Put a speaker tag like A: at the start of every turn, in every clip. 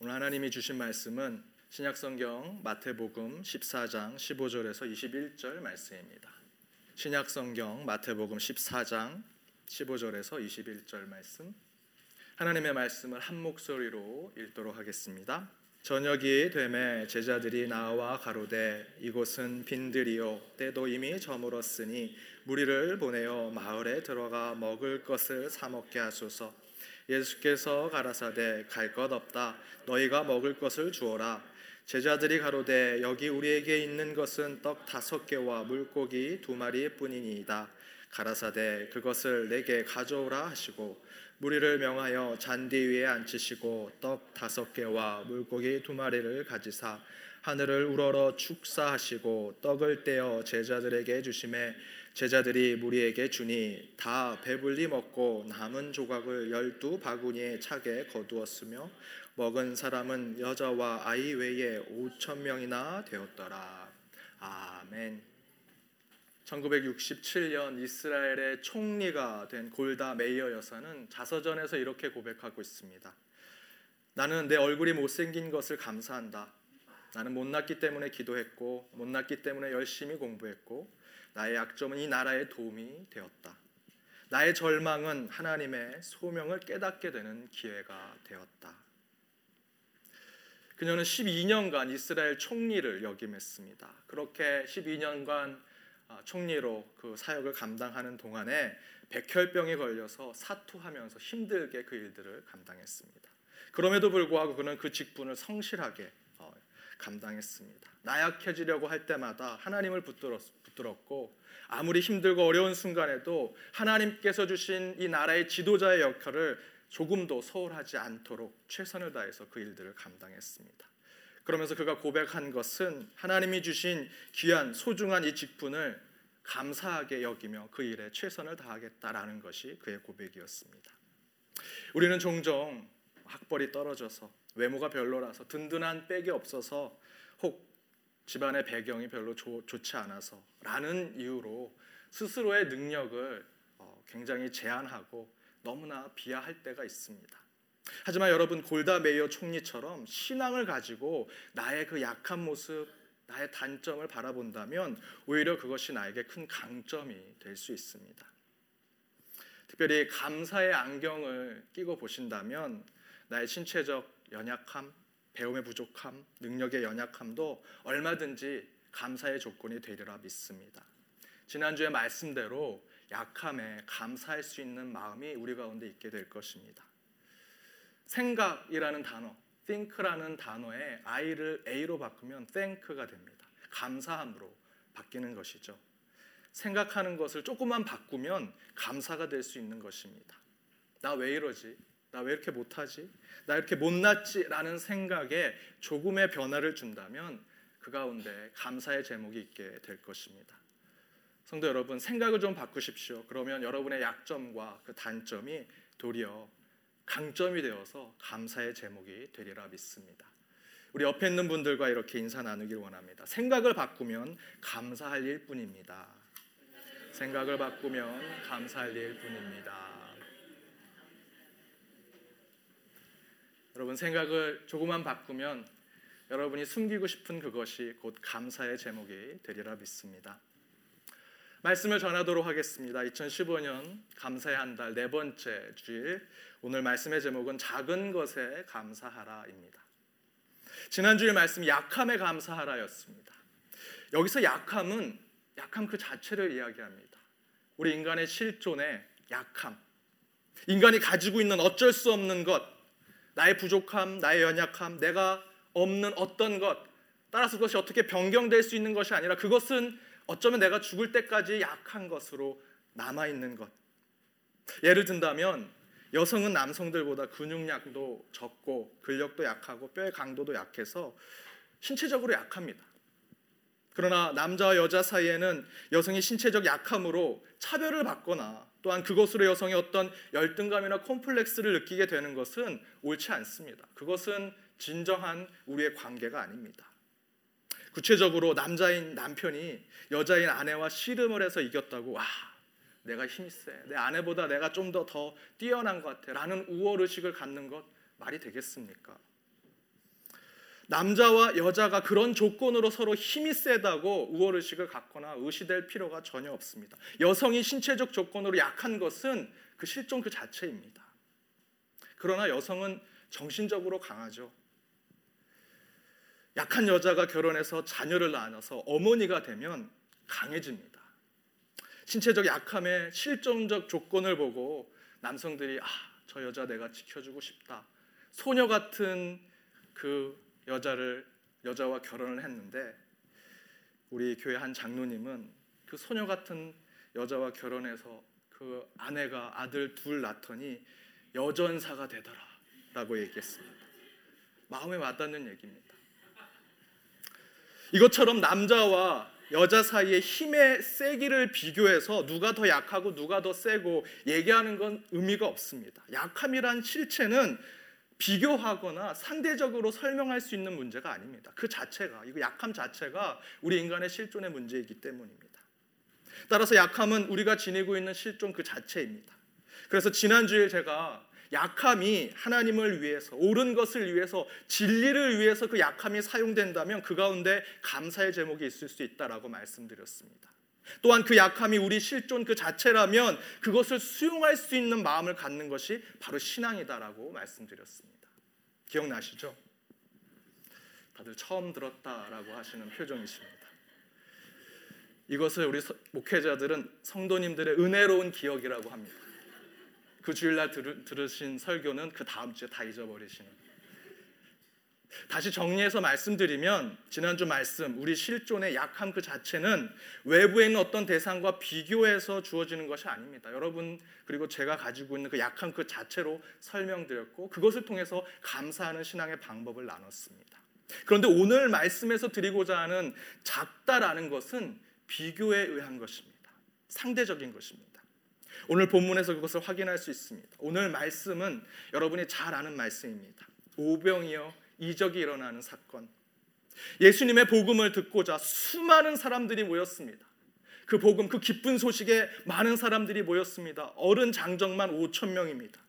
A: 오늘 하나님이 주신 말씀은 신약성경 마태복음 14장 15절에서 21절 말씀입니다. 신약성경 마태복음 14장 15절에서 21절 말씀 하나님의 말씀을 한 목소리로 읽도록 하겠습니다. 저녁이 되매 제자들이 나와 가로되 이곳은 빈들이요 때도 이미 저물었으니 무리를 보내어 마을에 들어가 먹을 것을 사 먹게 하소서 예수께서 가라사대 갈 것 없다. 너희가 먹을 것을 주어라. 제자들이 가로되 여기 우리에게 있는 것은 떡 다섯 개와 물고기 두 마리뿐이니이다. 가라사대 그것을 내게 가져오라 하시고 무리를 명하여 잔디 위에 앉히시고 떡 다섯 개와 물고기 두 마리를 가지사 하늘을 우러러 축사하시고 떡을 떼어 제자들에게 주심에 제자들이 무리에게 주니 다 배불리 먹고 남은 조각을 열두 바구니에 차게 거두었으며 먹은 사람은 여자와 아이 외에 오천 명이나 되었더라. 아멘. 1967년 이스라엘의 총리가 된 골다 메이어 여사는 자서전에서 이렇게 고백하고 있습니다. 나는 내 얼굴이 못생긴 것을 감사한다. 나는 못났기 때문에 기도했고 못났기 때문에 열심히 공부했고 나의 약점은 이 나라의 도움이 되었다. 나의 절망은 하나님의 소명을 깨닫게 되는 기회가 되었다. 그녀는 12년간 이스라엘 총리를 역임했습니다. 그렇게 12년간 아, 총리로 그 사역을 감당하는 동안에 백혈병에 걸려서 사투하면서 힘들게 그 일들을 감당했습니다. 그럼에도 불구하고 그는 그 직분을 성실하게 어, 감당했습니다. 나약해지려고 할 때마다 하나님을 붙들었고 아무리 힘들고 어려운 순간에도 하나님께서 주신 이 나라의 지도자의 역할을 조금도 소홀하지 않도록 최선을 다해서 그 일들을 감당했습니다. 그러면서 그가 고백한 것은 하나님이 주신 귀한 소중한 이 직분을 감사하게 여기며 그 일에 최선을 다하겠다라는 것이 그의 고백이었습니다. 우리는 종종 학벌이 떨어져서 외모가 별로라서 든든한 백이 없어서 혹 집안의 배경이 별로 조, 좋지 않아서 라는 이유로 스스로의 능력을 어, 굉장히 제한하고 너무나 비하할 때가 있습니다. 하지만 여러분 골다 메이어 총리처럼 신앙을 가지고 나의 그 약한 모습, 나의 단점을 바라본다면 오히려 그것이 나에게 큰 강점이 될 수 있습니다. 특별히 감사의 안경을 끼고 보신다면 나의 신체적 연약함, 배움의 부족함, 능력의 연약함도 얼마든지 감사의 조건이 되리라 믿습니다. 지난주의 말씀대로 약함에 감사할 수 있는 마음이 우리 가운데 있게 될 것입니다. 생각이라는 단어, think라는 단어에 I를 A로 바꾸면 thank가 됩니다. 감사함으로 바뀌는 것이죠. 생각하는 것을 조금만 바꾸면 감사가 될 수 있는 것입니다. 나 왜 이러지? 나 왜 이렇게 못하지? 나 이렇게 못났지? 라는 생각에 조금의 변화를 준다면 그 가운데 감사의 제목이 있게 될 것입니다. 성도 여러분, 생각을 좀 바꾸십시오. 그러면 여러분의 약점과 그 단점이 도리어 강점이 되어서 감사의 제목이 되리라 믿습니다. 우리 옆에 있는 분들과 이렇게 인사 나누길 원합니다. 생각을 바꾸면 감사할 일 뿐입니다. 생각을 바꾸면 감사할 일 뿐입니다. 여러분 생각을 조금만 바꾸면 여러분이 숨기고 싶은 그것이 곧 감사의 제목이 되리라 믿습니다. 말씀을 전하도록 하겠습니다. 2015년 감사의 한 달 네 번째 주일 오늘 말씀의 제목은 작은 것에 감사하라입니다. 지난주에 말씀 약함에 감사하라였습니다. 여기서 약함은 약함 그 자체를 이야기합니다. 우리 인간의 실존의 약함. 인간이 가지고 있는 어쩔 수 없는 것, 나의 부족함, 나의 연약함, 내가 없는 어떤 것, 따라서 그것이 어떻게 변경될 수 있는 것이 아니라 그것은 어쩌면 내가 죽을 때까지 약한 것으로 남아 있는 것. 예를 든다면 여성은 남성들보다 근육량도 적고 근력도 약하고 뼈의 강도도 약해서 신체적으로 약합니다. 그러나 남자와 여자 사이에는 여성이 신체적 약함으로 차별을 받거나 또한 그것으로 여성이 어떤 열등감이나 콤플렉스를 느끼게 되는 것은 옳지 않습니다. 그것은 진정한 우리의 관계가 아닙니다. 구체적으로 남자인 남편이 여자인 아내와 씨름을 해서 이겼다고 와 내가 힘이 세. 내 아내보다 내가 좀 더 더 뛰어난 것 같아. 라는 우월 의식을 갖는 것 말이 되겠습니까? 남자와 여자가 그런 조건으로 서로 힘이 세다고 우월의식을 갖거나 의시될 필요가 전혀 없습니다. 여성이 신체적 조건으로 약한 것은 그 실종 그 자체입니다. 그러나 여성은 정신적으로 강하죠. 약한 여자가 결혼해서 자녀를 낳아서 어머니가 되면 강해집니다. 신체적 약함의 실존적 조건을 보고 남성들이 아, 저 여자 내가 지켜주고 싶다. 소녀 같은 그 여자를 여자와 결혼을 했는데 우리 교회 한 장로님은 그 소녀 같은 여자와 결혼해서 그 아내가 아들 둘 낳더니 여전사가 되더라라고 얘기했습니다. 마음에 와닿는 얘기입니다. 이것처럼 남자와 여자 사이의 힘의 세기를 비교해서 누가 더 약하고 누가 더 세고 얘기하는 건 의미가 없습니다. 약함이란 실체는 비교하거나 상대적으로 설명할 수 있는 문제가 아닙니다. 그 자체가 이거 약함 자체가 우리 인간의 실존의 문제이기 때문입니다. 따라서 약함은 우리가 지니고 있는 실존 그 자체입니다. 그래서 지난주에 제가 약함이 하나님을 위해서 옳은 것을 위해서 진리를 위해서 그 약함이 사용된다면 그 가운데 감사의 제목이 있을 수 있다라고 말씀드렸습니다. 또한 그 약함이 우리 실존 그 자체라면 그것을 수용할 수 있는 마음을 갖는 것이 바로 신앙이다라고 말씀드렸습니다. 기억나시죠? 다들 처음 들었다라고 하시는 표정이십니다. 이것을 우리 목회자들은 성도님들의 은혜로운 기억이라고 합니다. 그 주일날 들으신 설교는 그 다음 주에 다 잊어버리시는. 다시 정리해서 말씀드리면 지난주 말씀 우리 실존의 약함 그 자체는 외부에 있는 어떤 대상과 비교해서 주어지는 것이 아닙니다. 여러분 그리고 제가 가지고 있는 그 약함 그 자체로 설명드렸고 그것을 통해서 감사하는 신앙의 방법을 나눴습니다. 그런데 오늘 말씀에서 드리고자 하는 작다라는 것은 비교에 의한 것입니다. 상대적인 것입니다. 오늘 본문에서 그것을 확인할 수 있습니다. 오늘 말씀은 여러분이 잘 아는 말씀입니다. 오병이어 이적이 일어나는 사건. 예수님의 복음을 듣고자 수많은 사람들이 모였습니다. 그 복음, 그 기쁜 소식에 많은 사람들이 모였습니다. 어른 장정만 5천 명입니다.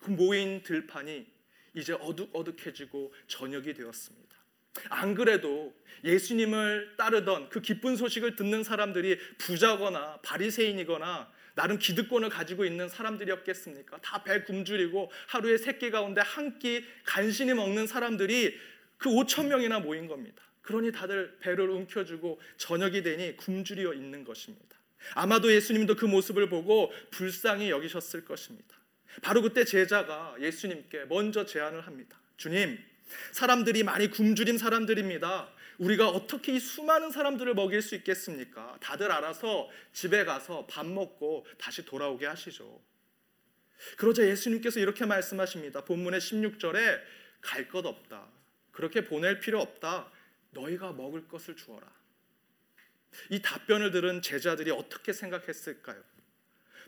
A: 그 모인 들판이 이제 어둑어둑해지고 저녁이 되었습니다. 안 그래도 예수님을 따르던 그 기쁜 소식을 듣는 사람들이 부자거나 바리새인이거나 나름 기득권을 가지고 있는 사람들이었겠습니까? 다 배 굶주리고 하루에 세 끼 가운데 한 끼 간신히 먹는 사람들이 그 5천 명이나 모인 겁니다. 그러니 다들 배를 움켜쥐고 저녁이 되니 굶주려 있는 것입니다. 아마도 예수님도 그 모습을 보고 불쌍히 여기셨을 것입니다. 바로 그때 제자가 예수님께 먼저 제안을 합니다. 주님, 사람들이 많이 굶주린 사람들입니다. 우리가 어떻게 이 수많은 사람들을 먹일 수 있겠습니까? 다들 알아서 집에 가서 밥 먹고 다시 돌아오게 하시죠. 그러자 예수님께서 이렇게 말씀하십니다. 본문의 16절에 갈 것 없다. 그렇게 보낼 필요 없다. 너희가 먹을 것을 주어라. 이 답변을 들은 제자들이 어떻게 생각했을까요?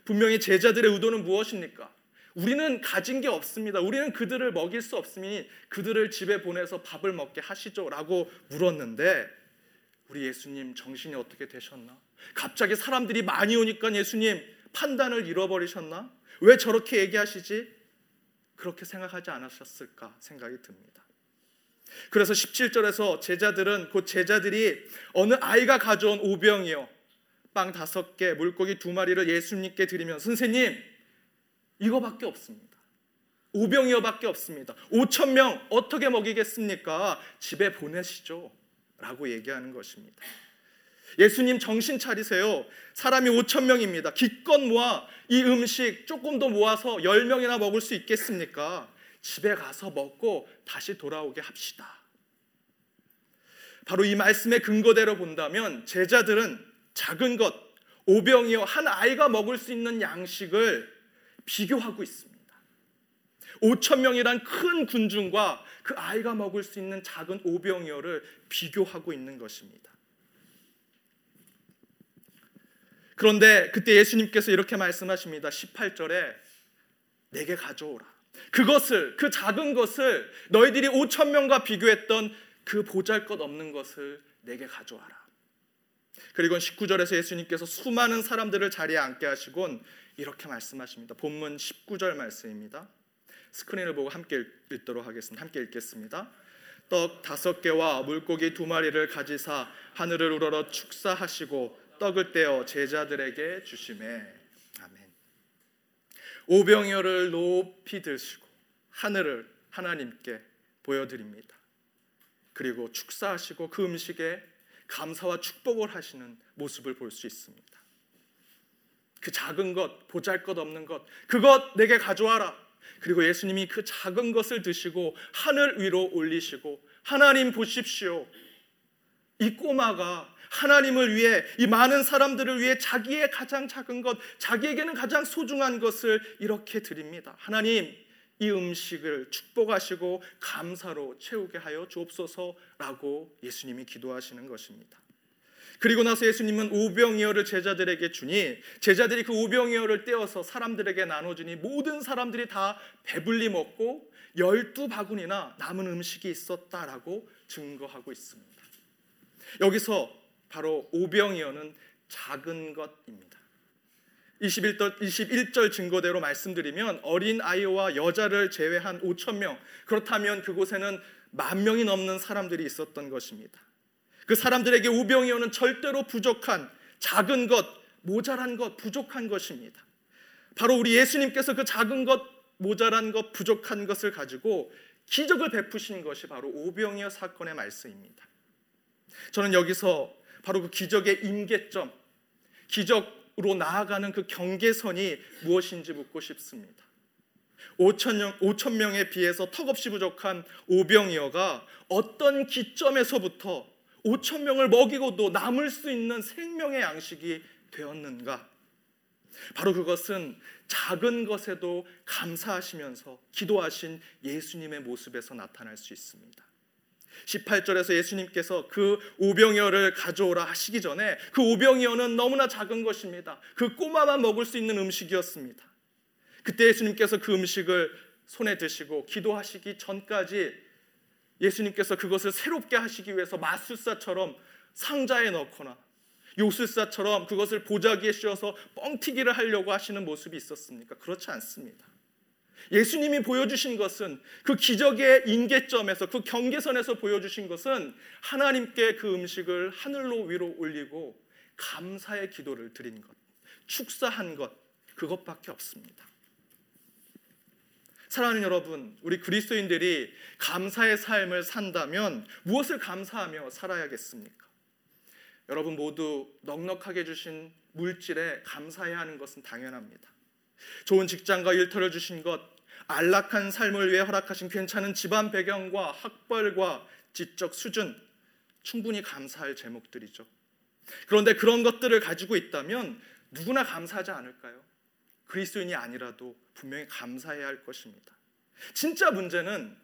A: 분명히 제자들의 의도는 무엇입니까? 우리는 가진 게 없습니다. 우리는 그들을 먹일 수 없으니 그들을 집에 보내서 밥을 먹게 하시죠라고 물었는데 우리 예수님 정신이 어떻게 되셨나? 갑자기 사람들이 많이 오니까 예수님 판단을 잃어버리셨나? 왜 저렇게 얘기하시지? 그렇게 생각하지 않으셨을까 생각이 듭니다. 그래서 17절에서 제자들은 곧 제자들이 어느 아이가 가져온 오병이요 빵 다섯 개 물고기 두 마리를 예수님께 드리면 선생님 이거밖에 없습니다. 오병이어밖에 없습니다. 5천 명 어떻게 먹이겠습니까? 집에 보내시죠. 라고 얘기하는 것입니다. 예수님 정신 차리세요. 사람이 5천 명입니다. 기껏 모아 이 음식 조금 더 모아서 10명이나 먹을 수 있겠습니까? 집에 가서 먹고 다시 돌아오게 합시다. 바로 이 말씀의 근거대로 본다면 제자들은 작은 것, 오병이어 한 아이가 먹을 수 있는 양식을 비교하고 있습니다. 5천 명이란 큰 군중과 그 아이가 먹을 수 있는 작은 오병이어를 비교하고 있는 것입니다. 그런데 그때 예수님께서 이렇게 말씀하십니다. 18절에 내게 가져오라. 그것을 그 작은 것을 너희들이 5천 명과 비교했던 그 보잘것없는 것을 내게 가져와라. 그리고 19절에서 예수님께서 수많은 사람들을 자리에 앉게 하시곤 이렇게 말씀하십니다. 본문 19절 말씀입니다. 스크린을 보고 함께 읽도록 하겠습니다. 함께 읽겠습니다. 떡 다섯 개와 물고기 두 마리를 가지사 하늘을 우러러 축사하시고 떡을 떼어 제자들에게 주심에 아멘. 오병이어를 높이 들시고 하늘을 하나님께 보여드립니다. 그리고 축사하시고 그 음식에 감사와 축복을 하시는 모습을 볼 수 있습니다. 그 작은 것, 보잘 것 없는 것, 그것 내게 가져와라. 그리고 예수님이 그 작은 것을 드시고 하늘 위로 올리시고 하나님 보십시오. 이 꼬마가 하나님을 위해 이 많은 사람들을 위해 자기의 가장 작은 것, 자기에게는 가장 소중한 것을 이렇게 드립니다. 하나님, 이 음식을 축복하시고 감사로 채우게 하여 주옵소서라고 예수님이 기도하시는 것입니다. 그리고 나서 예수님은 오병이어를 제자들에게 주니 제자들이 그 오병이어를 떼어서 사람들에게 나눠주니 모든 사람들이 다 배불리 먹고 열두 바구니나 남은 음식이 있었다라고 증거하고 있습니다. 여기서 바로 오병이어는 작은 것입니다. 21절, 21절 증거대로 말씀드리면 어린 아이와 여자를 제외한 5천 명 그렇다면 그곳에는 만 명이 넘는 사람들이 있었던 것입니다. 그 사람들에게 우병이어는 절대로 부족한 작은 것, 모자란 것, 부족한 것입니다. 바로 우리 예수님께서 그 작은 것, 모자란 것, 부족한 것을 가지고 기적을 베푸신 것이 바로 오병이어 사건의 말씀입니다. 저는 여기서 바로 그 기적의 임계점, 기적 으로 나아가는 그 경계선이 무엇인지 묻고 싶습니다. 5천 명, 5천 명에 비해서 턱없이 부족한 오병이어가 어떤 기점에서부터 5천 명을 먹이고도 남을 수 있는 생명의 양식이 되었는가? 바로 그것은 작은 것에도 감사하시면서 기도하신 예수님의 모습에서 나타날 수 있습니다. 18절에서 예수님께서 그 오병이어를 가져오라 하시기 전에 그 오병이어는 너무나 작은 것입니다. 그 꼬마만 먹을 수 있는 음식이었습니다. 그때 예수님께서 그 음식을 손에 드시고 기도하시기 전까지 예수님께서 그것을 새롭게 하시기 위해서 마술사처럼 상자에 넣거나 요술사처럼 그것을 보자기에 씌워서 뻥튀기를 하려고 하시는 모습이 있었습니까? 그렇지 않습니다. 예수님이 보여주신 것은 그 기적의 인계점에서 그 경계선에서 보여주신 것은 하나님께 그 음식을 하늘로 위로 올리고 감사의 기도를 드린 것, 축사한 것, 그것밖에 없습니다. 사랑하는 여러분, 우리 그리스도인들이 감사의 삶을 산다면 무엇을 감사하며 살아야겠습니까? 여러분 모두 넉넉하게 주신 물질에 감사해야 하는 것은 당연합니다. 좋은 직장과 일터를 주신 것, 안락한 삶을 위해 허락하신 괜찮은 집안 배경과 학벌과 지적 수준 충분히 감사할 제목들이죠. 그런데 그런 것들을 가지고 있다면 누구나 감사하지 않을까요? 그리스도인이 아니라도 분명히 감사해야 할 것입니다. 진짜 문제는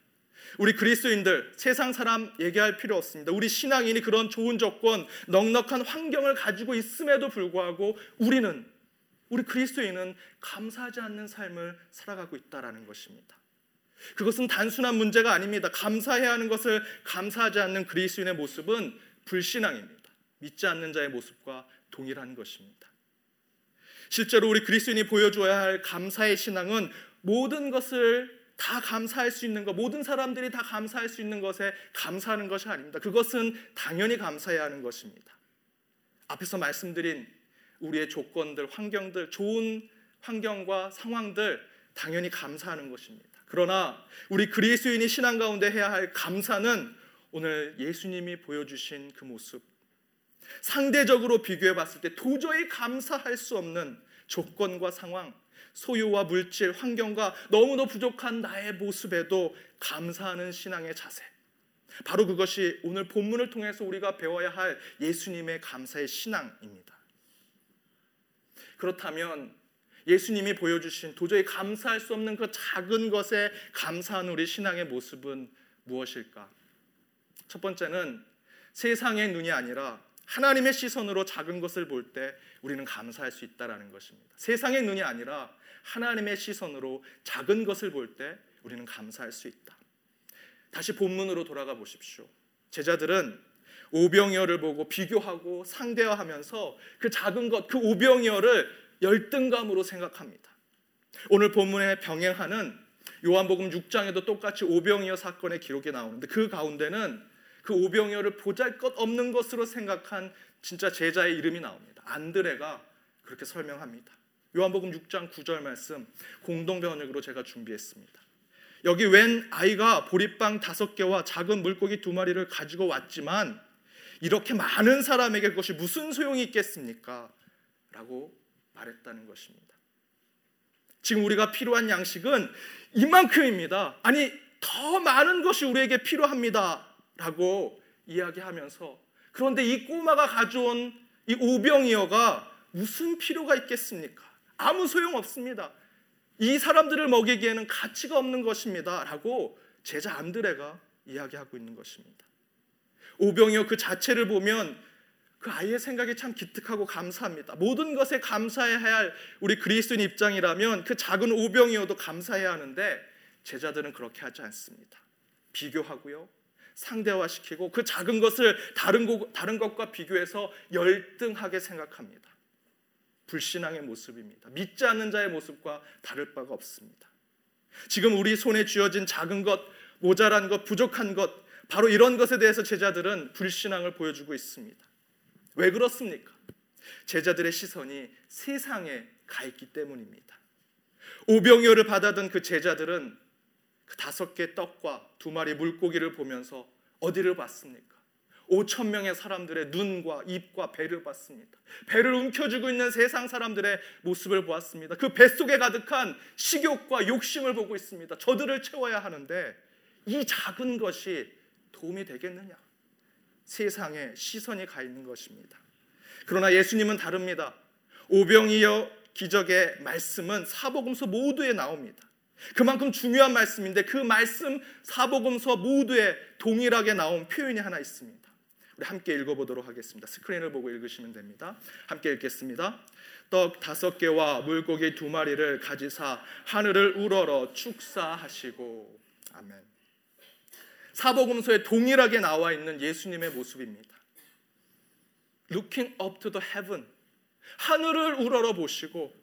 A: 우리 그리스도인들 세상 사람 얘기할 필요 없습니다. 우리 신앙인이 그런 좋은 조건, 넉넉한 환경을 가지고 있음에도 불구하고 우리는 우리 그리스도인은 감사하지 않는 삶을 살아가고 있다라는 것입니다. 그것은 단순한 문제가 아닙니다. 감사해야 하는 것을 감사하지 않는 그리스도인의 모습은 불신앙입니다. 믿지 않는 자의 모습과 동일한 것입니다. 실제로 우리 그리스도인이 보여줘야 할 감사의 신앙은 모든 것을 다 감사할 수 있는 것, 모든 사람들이 다 감사할 수 있는 것에 감사하는 것이 아닙니다. 그것은 당연히 감사해야 하는 것입니다. 앞에서 말씀드린 우리의 조건들, 환경들, 좋은 환경과 상황들 당연히 감사하는 것입니다. 그러나 우리 그리스도인이 신앙 가운데 해야 할 감사는 오늘 예수님이 보여주신 그 모습, 상대적으로 비교해 봤을 때 도저히 감사할 수 없는 조건과 상황, 소유와 물질, 환경과 너무도 부족한 나의 모습에도 감사하는 신앙의 자세. 바로 그것이 오늘 본문을 통해서 우리가 배워야 할 예수님의 감사의 신앙입니다. 그렇다면 예수님이 보여주신 도저히 감사할 수 없는 그 작은 것에 감사하는 우리 신앙의 모습은 무엇일까? 첫 번째는 세상의 눈이 아니라 하나님의 시선으로 작은 것을 볼 때 우리는 감사할 수 있다라는 것입니다. 세상의 눈이 아니라 하나님의 시선으로 작은 것을 볼 때 우리는 감사할 수 있다. 다시 본문으로 돌아가 보십시오. 제자들은 오병이어를 보고 비교하고 상대화하면서 그 작은 것, 그 오병이어를 열등감으로 생각합니다. 오늘 본문에 병행하는 요한복음 6장에도 똑같이 오병이어 사건의 기록이 나오는데 그 가운데는 그 오병이어를 보잘것 없는 것으로 생각한 진짜 제자의 이름이 나옵니다. 안드레가 그렇게 설명합니다. 요한복음 6장 9절 말씀 공동 번역으로 제가 준비했습니다. 여기 웬 아이가 보리빵 다섯 개와 작은 물고기 두 마리를 가지고 왔지만 이렇게 많은 사람에게 그것이 무슨 소용이 있겠습니까? 라고 말했다는 것입니다. 지금 우리가 필요한 양식은 이만큼입니다. 아니, 더 많은 것이 우리에게 필요합니다. 라고 이야기하면서 그런데 이 꼬마가 가져온 이 오병이어가 무슨 필요가 있겠습니까? 아무 소용 없습니다. 이 사람들을 먹이기에는 가치가 없는 것입니다. 라고 제자 안드레가 이야기하고 있는 것입니다. 오병이어 그 자체를 보면 그 아이의 생각이 참 기특하고 감사합니다. 모든 것에 감사해야 할 우리 그리스도인 입장이라면 그 작은 오병이어도 감사해야 하는데 제자들은 그렇게 하지 않습니다. 비교하고요. 상대화시키고 그 작은 것을 다른, 것, 다른 것과 비교해서 열등하게 생각합니다. 불신앙의 모습입니다. 믿지 않는 자의 모습과 다를 바가 없습니다. 지금 우리 손에 쥐어진 작은 것, 모자란 것, 부족한 것, 바로 이런 것에 대해서 제자들은 불신앙을 보여주고 있습니다. 왜 그렇습니까? 제자들의 시선이 세상에 가 있기 때문입니다. 오병이어를 받아든 그 제자들은 그 다섯 개 떡과 두 마리 물고기를 보면서 어디를 봤습니까? 5천 명의 사람들의 눈과 입과 배를 봤습니다. 배를 움켜쥐고 있는 세상 사람들의 모습을 보았습니다. 그 뱃속에 가득한 식욕과 욕심을 보고 있습니다. 저들을 채워야 하는데 이 작은 것이 도움이 되겠느냐? 세상에 시선이 가 있는 것입니다. 그러나 예수님은 다릅니다. 오병이어 기적의 말씀은 사복음서 모두에 나옵니다. 그만큼 중요한 말씀인데 그 말씀 사복음서 모두에 동일하게 나온 표현이 하나 있습니다. 우리 함께 읽어보도록 하겠습니다. 스크린을 보고 읽으시면 됩니다. 함께 읽겠습니다. 떡 다섯 개와 물고기 두 마리를 가지사 하늘을 우러러 축사하시고 아멘. 사복음서에 동일하게 나와 있는 예수님의 모습입니다. Looking up to the heaven. 하늘을 우러러 보시고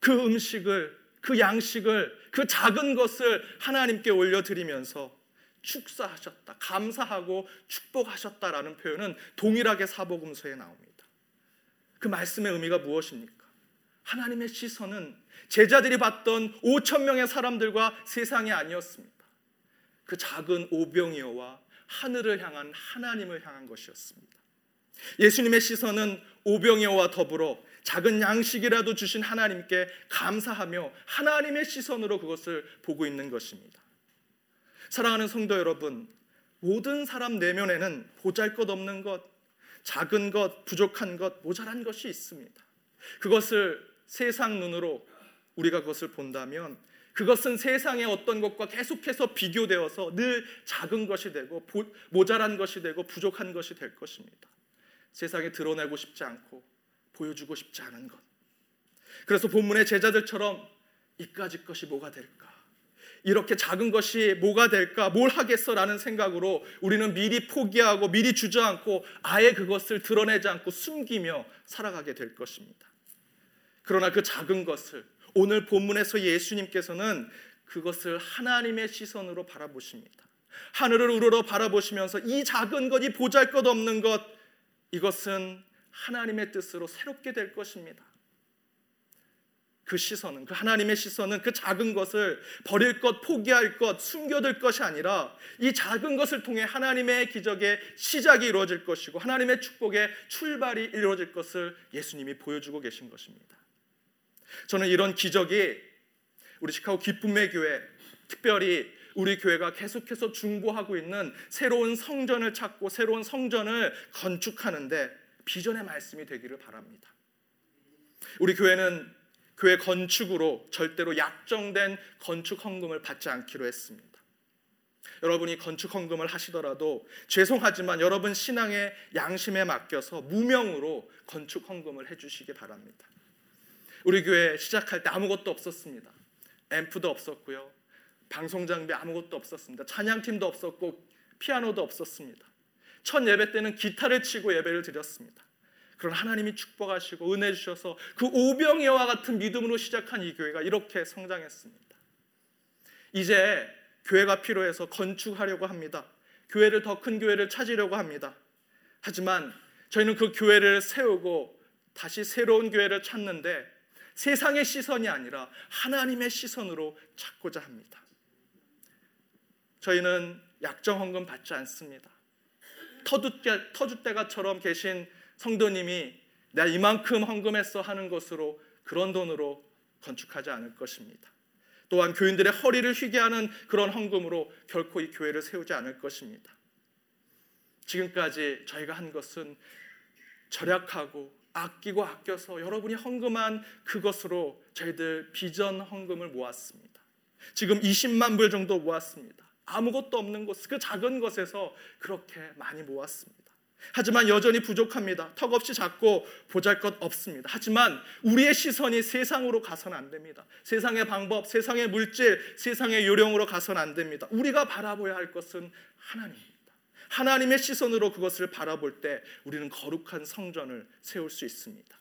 A: 그 음식을 그 양식을 그 작은 것을 하나님께 올려드리면서 축사하셨다, 감사하고 축복하셨다라는 표현은 동일하게 사복음서에 나옵니다. 그 말씀의 의미가 무엇입니까? 하나님의 시선은 제자들이 봤던 5천 명의 사람들과 세상이 아니었습니다. 그 작은 오병이어와 하늘을 향한 하나님을 향한 것이었습니다. 예수님의 시선은 오병이어와 더불어 작은 양식이라도 주신 하나님께 감사하며 하나님의 시선으로 그것을 보고 있는 것입니다. 사랑하는 성도 여러분, 모든 사람 내면에는 보잘 것 없는 것, 작은 것, 부족한 것, 모자란 것이 있습니다. 그것을 세상 눈으로 우리가 그것을 본다면 그것은 세상의 어떤 것과 계속해서 비교되어서 늘 작은 것이 되고 모자란 것이 되고 부족한 것이 될 것입니다. 세상에 드러내고 싶지 않고 보여주고 싶지 않은 것. 그래서 본문의 제자들처럼 이까짓 것이 뭐가 될까? 이렇게 작은 것이 뭐가 될까? 뭘 하겠어라는 생각으로 우리는 미리 포기하고 미리 주저앉고 아예 그것을 드러내지 않고 숨기며 살아가게 될 것입니다. 그러나 그 작은 것을 오늘 본문에서 예수님께서는 그것을 하나님의 시선으로 바라보십니다. 하늘을 우러러 바라보시면서 이 작은 것, 이 보잘 것 없는 것, 이것은 하나님의 뜻으로 새롭게 될 것입니다. 그 시선은 그 하나님의 시선은 그 작은 것을 버릴 것, 포기할 것, 숨겨둘 것이 아니라 이 작은 것을 통해 하나님의 기적의 시작이 이루어질 것이고 하나님의 축복의 출발이 이루어질 것을 예수님이 보여주고 계신 것입니다. 저는 이런 기적이 우리 시카고 기쁨의 교회 특별히 우리 교회가 계속해서 중보하고 있는 새로운 성전을 찾고 새로운 성전을 건축하는데 비전의 말씀이 되기를 바랍니다. 우리 교회는 교회 건축으로 절대로 약정된 건축 헌금을 받지 않기로 했습니다. 여러분이 건축 헌금을 하시더라도 죄송하지만 여러분 신앙의 양심에 맡겨서 무명으로 건축 헌금을 해 주시기 바랍니다. 우리 교회 시작할 때 아무것도 없었습니다. 앰프도 없었고요. 방송 장비 아무것도 없었습니다. 찬양팀도 없었고 피아노도 없었습니다. 첫 예배 때는 기타를 치고 예배를 드렸습니다. 그런 하나님이 축복하시고 은혜 주셔서 그 오병이와 같은 믿음으로 시작한 이 교회가 이렇게 성장했습니다. 이제 교회가 필요해서 건축하려고 합니다. 교회를 더 큰 교회를 찾으려고 합니다. 하지만 저희는 그 교회를 세우고 다시 새로운 교회를 찾는데 세상의 시선이 아니라 하나님의 시선으로 찾고자 합니다. 저희는 약정 헌금 받지 않습니다. 터줏대, 터줏대가처럼 계신 성도님이 내가 이만큼 헌금했어 하는 것으로 그런 돈으로 건축하지 않을 것입니다. 또한 교인들의 허리를 휘게 하는 그런 헌금으로 결코 이 교회를 세우지 않을 것입니다. 지금까지 저희가 한 것은 절약하고 아끼고 아껴서 여러분이 헌금한 그것으로 저희들 비전 헌금을 모았습니다. 지금 20만 불 정도 모았습니다. 아무것도 없는 곳, 그 작은 것에서 그렇게 많이 모았습니다. 하지만 여전히 부족합니다. 턱없이 작고 보잘것 없습니다. 하지만 우리의 시선이 세상으로 가선 안 됩니다. 세상의 방법, 세상의 물질, 세상의 요령으로 가선 안 됩니다. 우리가 바라보야 할 것은 하나님입니다. 하나님의 시선으로 그것을 바라볼 때 우리는 거룩한 성전을 세울 수 있습니다.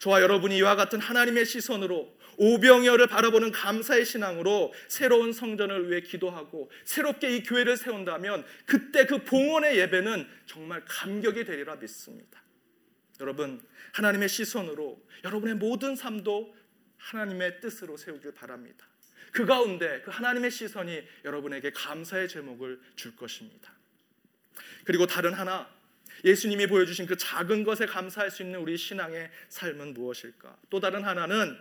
A: 저와 여러분이 이와 같은 하나님의 시선으로 오병이어를 바라보는 감사의 신앙으로 새로운 성전을 위해 기도하고 새롭게 이 교회를 세운다면 그때 그 봉헌의 예배는 정말 감격이 되리라 믿습니다. 여러분 하나님의 시선으로 여러분의 모든 삶도 하나님의 뜻으로 세우길 바랍니다. 그 가운데 그 하나님의 시선이 여러분에게 감사의 제목을 줄 것입니다. 그리고 다른 하나 예수님이 보여주신 그 작은 것에 감사할 수 있는 우리 신앙의 삶은 무엇일까? 또 다른 하나는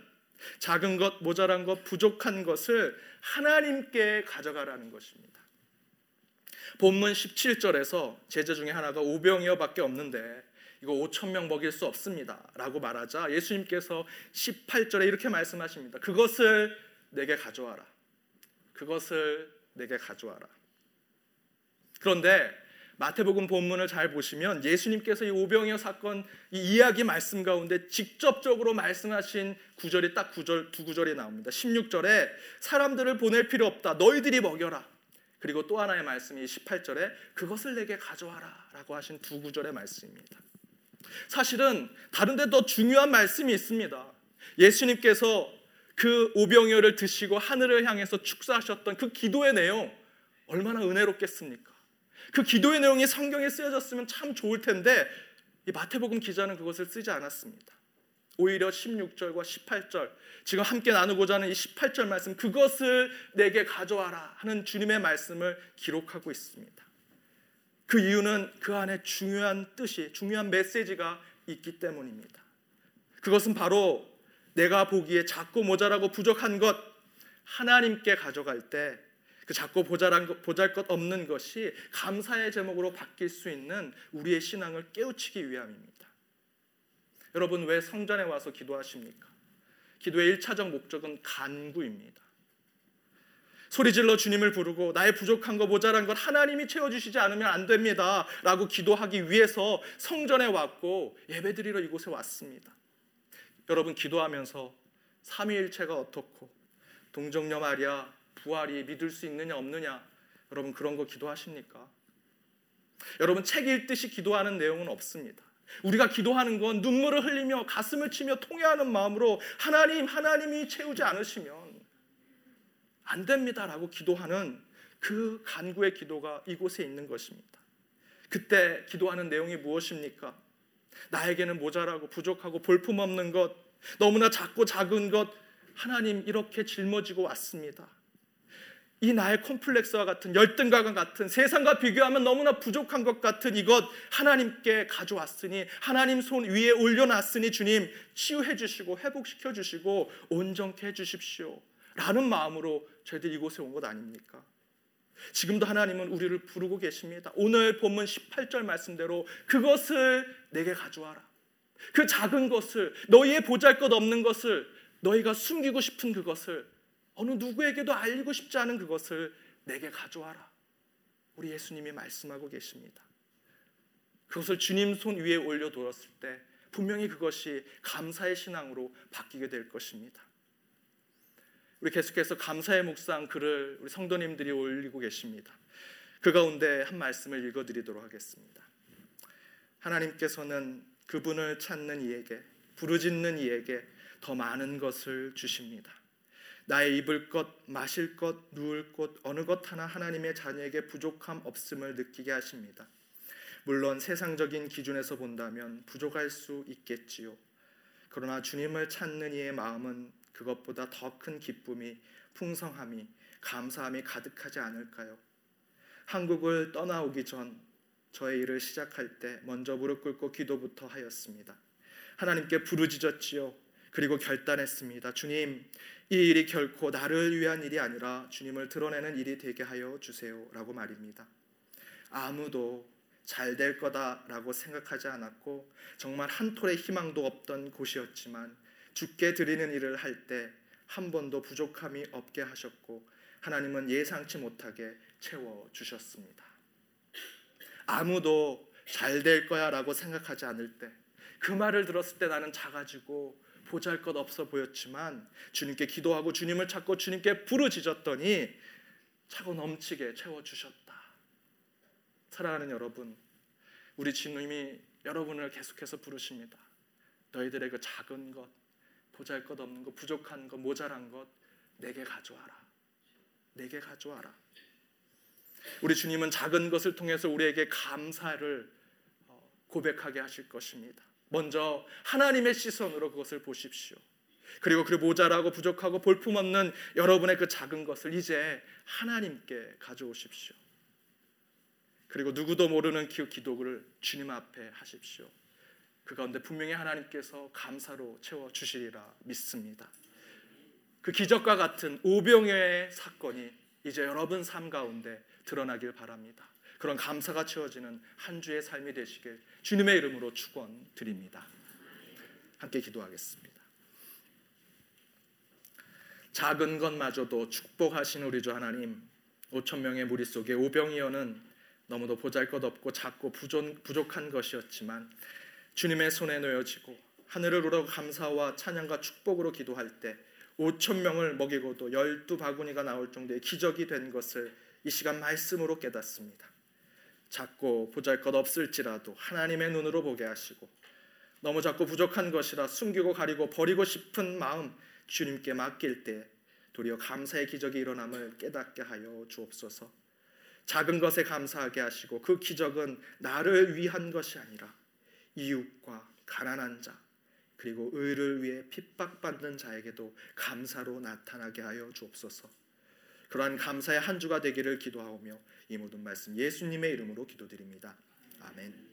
A: 작은 것, 모자란 것, 부족한 것을 하나님께 가져가라는 것입니다. 본문 17절에서 제자 중에 하나가 오병이어밖에 없는데 이거 5천 명 먹일 수 없습니다라고 말하자 예수님께서 18절에 이렇게 말씀하십니다. 그것을 내게 가져와라. 그것을 내게 가져와라. 그런데 마태복음 본문을 잘 보시면 예수님께서 이 오병이어 사건 이 이야기 말씀 가운데 직접적으로 말씀하신 구절이 딱 구절 두 구절이 나옵니다. 16절에 사람들을 보낼 필요 없다. 너희들이 먹여라. 그리고 또 하나의 말씀이 18절에 그것을 내게 가져와라라고 하신 두 구절의 말씀입니다. 사실은 다른 데 더 중요한 말씀이 있습니다. 예수님께서 그 오병이어를 드시고 하늘을 향해서 축사하셨던 그 기도의 내용 얼마나 은혜롭겠습니까? 그 기도의 내용이 성경에 쓰여졌으면 참 좋을 텐데 이 마태복음 기자는 그것을 쓰지 않았습니다. 오히려 16절과 18절 지금 함께 나누고자 하는 이 18절 말씀 그것을 내게 가져와라 하는 주님의 말씀을 기록하고 있습니다. 그 이유는 그 안에 중요한 뜻이 중요한 메시지가 있기 때문입니다. 그것은 바로 내가 보기에 작고 모자라고 부족한 것 하나님께 가져갈 때 그 작고 보잘한 것, 보잘것 없는 것이 감사의 제목으로 바뀔 수 있는 우리의 신앙을 깨우치기 위함입니다. 여러분 왜 성전에 와서 기도하십니까? 기도의 1차적 목적은 간구입니다. 소리질러 주님을 부르고 나의 부족한 것 모자란 것 하나님이 채워주시지 않으면 안 됩니다 라고 기도하기 위해서 성전에 왔고 예배드리러 이곳에 왔습니다 여러분 기도하면서 삼위일체가 어떻고 동정녀 마리아 부활이 믿을 수 있느냐 없느냐 여러분 그런 거 기도하십니까? 여러분 책 읽듯이 기도하는 내용은 없습니다. 우리가 기도하는 건 눈물을 흘리며 가슴을 치며 통회하는 마음으로 하나님 하나님이 채우지 않으시면 안 됩니다라고 기도하는 그 간구의 기도가 이곳에 있는 것입니다. 그때 기도하는 내용이 무엇입니까? 나에게는 모자라고 부족하고 볼품없는 것, 너무나 작고 작은 것 하나님 이렇게 짊어지고 왔습니다. 이 나의 콤플렉스와 같은 열등감과 같은 세상과 비교하면 너무나 부족한 것 같은 이것 하나님께 가져왔으니 하나님 손 위에 올려놨으니 주님 치유해 주시고 회복시켜 주시고 온전케 해 주십시오. 라는 마음으로 저희들 이곳에 온 것 아닙니까? 지금도 하나님은 우리를 부르고 계십니다. 오늘 본문 18절 말씀대로 그것을 내게 가져와라. 그 작은 것을 너희의 보잘것 없는 것을 너희가 숨기고 싶은 그것을 어느 누구에게도 알리고 싶지 않은 그것을 내게 가져와라. 우리 예수님이 말씀하고 계십니다. 그것을 주님 손 위에 올려두었을 때 분명히 그것이 감사의 신앙으로 바뀌게 될 것입니다. 우리 계속해서 감사의 묵상 글을 우리 성도님들이 올리고 계십니다. 그 가운데 한 말씀을 읽어드리도록 하겠습니다. 하나님께서는 그분을 찾는 이에게 부르짖는 이에게 더 많은 것을 주십니다. 나의 입을 것, 마실 것, 누울 곳 어느 것 하나 하나님의 자녀에게 부족함 없음을 느끼게 하십니다. 물론 세상적인 기준에서 본다면 부족할 수 있겠지요. 그러나 주님을 찾는 이의 마음은 그것보다 더 큰 기쁨이 풍성함이 감사함이 가득하지 않을까요? 한국을 떠나오기 전 저의 일을 시작할 때 먼저 무릎 꿇고 기도부터 하였습니다. 하나님께 부르짖었지요. 그리고 결단했습니다. 주님, 이 일이 결코 나를 위한 일이 아니라 주님을 드러내는 일이 되게 하여 주세요라고 말입니다. 아무도 잘 될 거다라고 생각하지 않았고 정말 한 톨의 희망도 없던 곳이었지만 죽게 드리는 일을 할 때 한 번도 부족함이 없게 하셨고 하나님은 예상치 못하게 채워 주셨습니다. 아무도 잘 될 거야라고 생각하지 않을 때 그 말을 들었을 때 나는 작아지고 보잘 것 없어 보였지만 주님께 기도하고 주님을 찾고 주님께 부르짖었더니 차고 넘치게 채워 주셨다. 사랑하는 여러분, 우리 주님이 여러분을 계속해서 부르십니다. 너희들의 그 작은 것, 보잘 것 없는 것, 부족한 것, 모자란 것 내게 가져와라. 내게 가져와라. 우리 주님은 작은 것을 통해서 우리에게 감사를 어, 고백하게 하실 것입니다. 먼저 하나님의 시선으로 그것을 보십시오. 그리고 그 모자라고 부족하고 볼품없는 여러분의 그 작은 것을 이제 하나님께 가져오십시오. 그리고 누구도 모르는 기도를 주님 앞에 하십시오. 그 가운데 분명히 하나님께서 감사로 채워 주시리라 믿습니다. 그 기적과 같은 오병의 사건이 이제 여러분 삶 가운데 드러나길 바랍니다. 그런 감사가 채워지는 한 주의 삶이 되시길 주님의 이름으로 축원드립니다. 함께 기도하겠습니다. 작은 것마저도 축복하신 우리 주 하나님, 5천 명의 무리 속에 오병이어는 너무도 보잘것없고 작고 부족한 것이었지만 주님의 손에 놓여지고 하늘을 우러 감사와 찬양과 축복으로 기도할 때 5천 명을 먹이고도 열두 바구니가 나올 정도의 기적이 된 것을 이 시간 말씀으로 깨닫습니다. 작고 보잘것 없을지라도 하나님의 눈으로 보게 하시고 너무 작고 부족한 것이라 숨기고 가리고 버리고 싶은 마음 주님께 맡길 때 도리어 감사의 기적이 일어남을 깨닫게 하여 주옵소서. 작은 것에 감사하게 하시고 그 기적은 나를 위한 것이 아니라 이웃과 가난한 자 그리고 의를 위해 핍박받는 자에게도 감사로 나타나게 하여 주옵소서. 그러한 감사의 한 주가 되기를 기도하오며 이 모든 말씀 예수님의 이름으로 기도드립니다. 아멘.